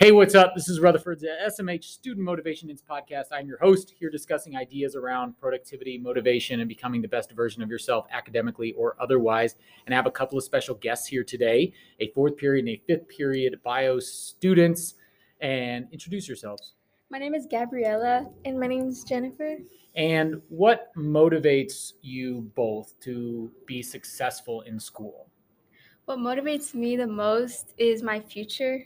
Hey, what's up? This is Rutherford's SMH Student Motivation Ins podcast. I'm your host here discussing ideas around productivity, motivation, and becoming the best version of yourself academically or otherwise. And I have a couple of special guests here today a fourth period and a fifth period bio students. And introduce yourselves. My name is Gabriella. And my name is Jennifer. And what motivates you both to be successful in school? What motivates me the most is my future.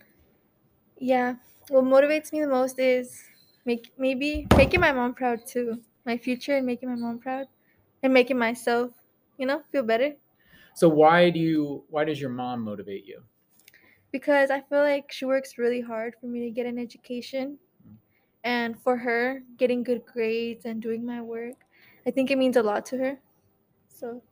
Yeah, what motivates me the most is make maybe making my mom proud too. My future and making my mom proud and making myself, you know, feel better. So why do you why does your mom motivate you? Because I feel like she works really hard for me to get an education mm. and for her getting good grades and doing my work. I think it means a lot to her. So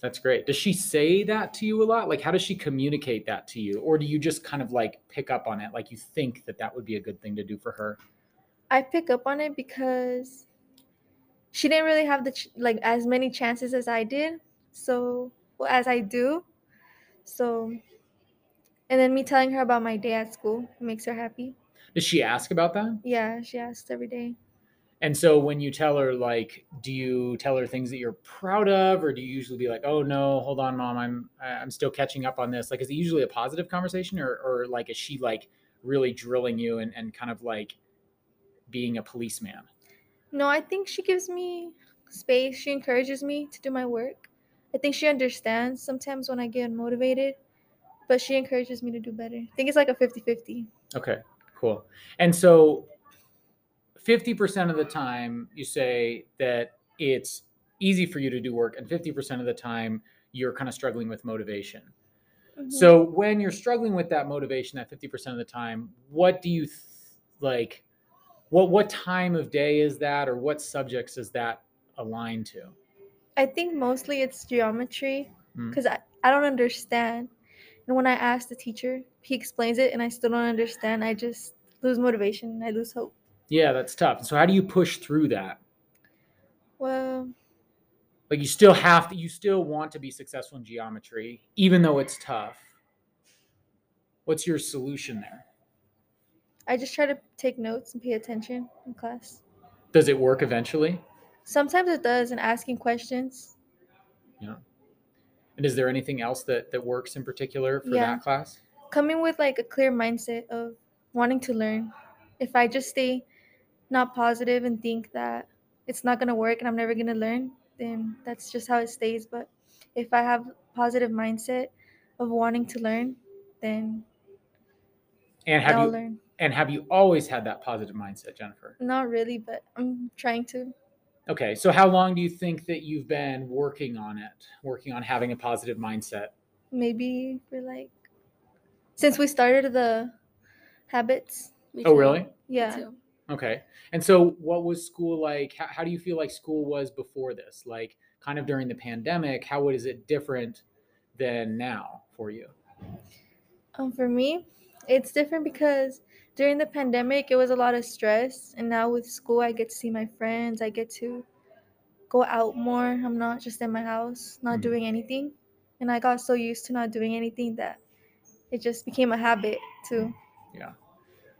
That's great. Does she say that to you a lot? Like, how does she communicate that to you? Or do you just kind of like pick up on it? Like, you think that that would be a good thing to do for her? I pick up on it because she didn't really have the ch- like as many chances as I did. So, well, as I do. So, and then me telling her about my day at school makes her happy. Does she ask about that? Yeah, she asks every day. And so when you tell her, like, do you tell her things that you're proud of, or do you usually be like, "Oh no, hold on, mom, I'm I'm still catching up on this"? Like, is it usually a positive conversation, or or like is she like really drilling you and and kind of like being a policeman? No, I think she gives me space. She encourages me to do my work. I think she understands sometimes when I get motivated, but she encourages me to do better. I think it's like a 50 50. Okay, cool. And so 50% of the time you say that it's easy for you to do work and 50% of the time you're kind of struggling with motivation. So when you're struggling with that motivation that 50% of the time, what do you th- like what what time of day is that or what subjects is that aligned to? I think mostly it's geometry Mm. because I, I don't understand. And when I ask the teacher, he explains it and I still don't understand. I just lose motivation. I lose hope. Yeah, that's tough. So how do you push through that? Well, Like you still have to you still want to be successful in geometry even though it's tough. What's your solution there? I just try to take notes and pay attention in class. Does it work eventually? Sometimes it does, and asking questions. Yeah. And is there anything else that that works in particular for Yeah. that class? Coming with like a clear mindset of wanting to learn. If I just stay not positive and think that it's not going to work and I'm never going to learn, then that's just how it stays. But if I have positive mindset of wanting to learn, then And have I'll you learn. and have you always had that positive mindset, Jennifer? Not really, but I'm trying to. Okay, so how long do you think that you've been working on it, working on having a positive mindset? Maybe for like since we started the habits. Oh, Me Oh, too. really? Me Yeah. Okay. And so what was school like? How, how do you feel like school was before this? Like kind of during the pandemic, how is it different than now for you? Um, for me, it's different because during the pandemic, it was a lot of stress, and now with school, I get to see my friends. I get to go out more. I'm not just in my house, not Mm. doing anything, and I got so used to not doing anything that it just became a habit too. Yeah.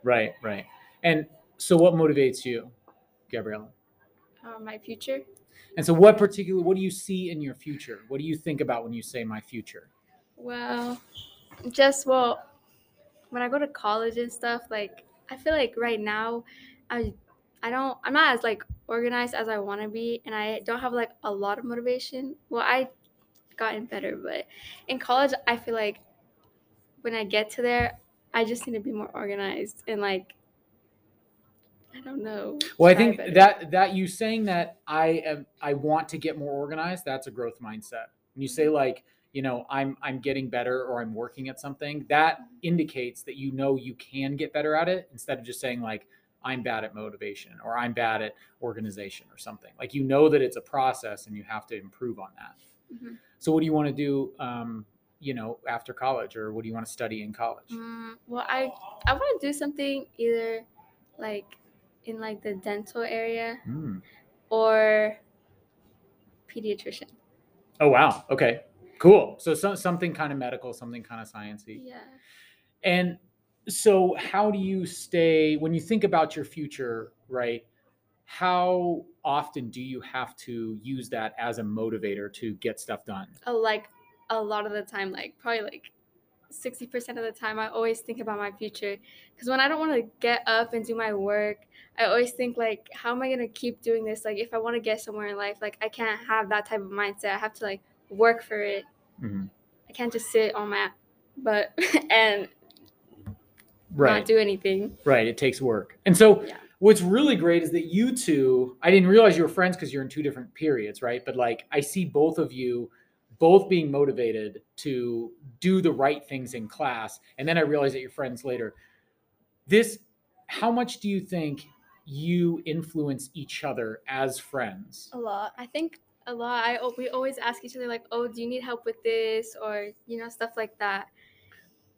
Right, right. And so what motivates you, Gabriella? Uh, my future. And so what particular what do you see in your future? What do you think about when you say my future? Well, just well, when I go to college and stuff, like I feel like right now, I I don't I'm not as like organized as I want to be, and I don't have like a lot of motivation. Well, I gotten better, but in college, I feel like when I get to there, I just need to be more organized and like I don't know. Well, I think better. that that you saying that I am I want to get more organized, that's a growth mindset. When you say like, you know, I'm I'm getting better or I'm working at something, that indicates that you know you can get better at it instead of just saying like I'm bad at motivation or I'm bad at organization or something. Like you know that it's a process and you have to improve on that. Mhm. So what do you want to do um, you know, after college or what do you want to study in college? Mm, well, I I want to do something either like in like the dental area Mm. or pediatrician. Oh wow. Okay. Cool. So some, something kind of medical, something kind of sciencey. Yeah. And so how do you stay when you think about your future right how often do you have to use that as a motivator to get stuff done uh, like a lot of the time, like probably like 60% of the time, I always think about my future. Because when I don't want to get up and do my work, I always think like, how am I gonna keep doing this? Like, if I want to get somewhere in life, like I can't have that type of mindset. I have to like work for it. Mhm. I can't just sit on my butt and right not do anything. right it takes work and so Yeah. what's really great is that you two i didn't realize you were friends because you're in two different periods right but like i see both of you both being motivated to do the right things in class and then i realized that you're friends later this how much do you think you influence each other as friends A lot. I think a lot. I we always ask each other like, "Oh, do you need help with this?" or you know stuff like that.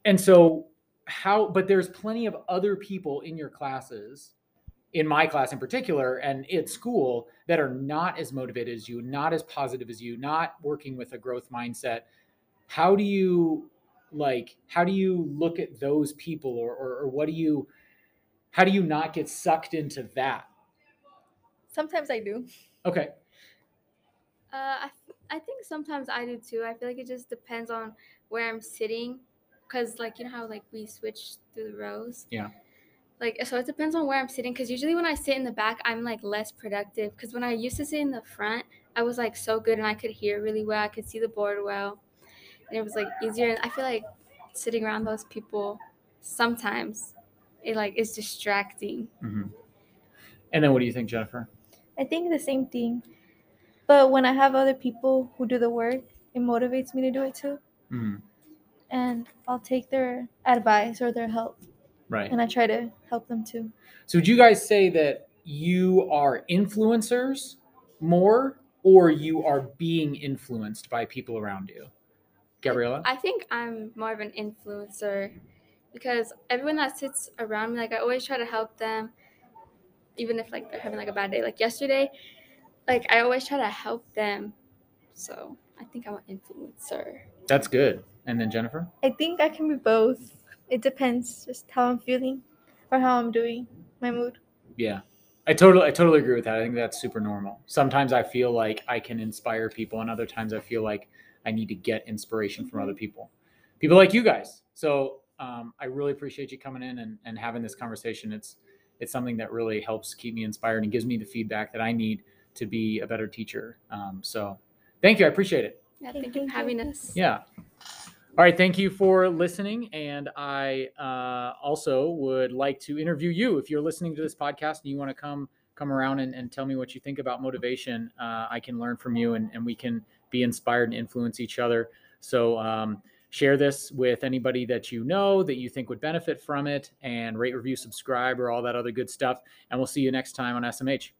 and so how but there's plenty of other people in your classes in my class in particular and at school that are not as motivated as you not as positive as you not working with a growth mindset how do you like how do you look at those people or or, or what do you how do you not get sucked into that Sometimes I do. okay Uh, I, I think sometimes I do too. I feel like it just depends on where I'm sitting, cause like you know how like we switch through the rows. Yeah. Like so, it depends on where I'm sitting. Cause usually when I sit in the back, I'm like less productive. Cause when I used to sit in the front, I was like so good and I could hear really well. I could see the board well, and it was like easier. And I feel like sitting around those people sometimes it like is distracting. Mhm. and then what do you think jennifer I think the same thing. But when I have other people who do the work, it motivates me to do it too. Mhm. And I'll take their advice or their help right and I try to help them too. So would you guys say that you are influencers more or you are being influenced by people around you? Gabriella? I think I'm more of an influencer because everyone that sits around me, like I always try to help them, even if like they're having like a bad day. Like yesterday, like I always try to help them. So I think I'm an influencer. That's good. And then Jennifer? I think I can be both. It depends just how I'm feeling or how I'm doing, my mood. Yeah. I totally I totally agree with that. I think that's super normal. Sometimes I feel like I can inspire people and other times I feel like I need to get inspiration from other people. People like you guys. So um, I really appreciate you coming in and, and having this conversation. It's it's something that really helps keep me inspired and gives me the feedback that I need to be a better teacher. Um, so thank you. I appreciate it. Yeah, Okay, thank you for having us. Yeah. All right. Thank you for listening. And I uh, also would like to interview you. If you're listening to this podcast and you want to come come around and, and tell me what you think about motivation, uh, I can learn from you and, and we can be inspired and influence each other. So um, share this with anybody that you know that you think would benefit from it and rate, review, subscribe, or all that other good stuff. And we'll see you next time on SMH.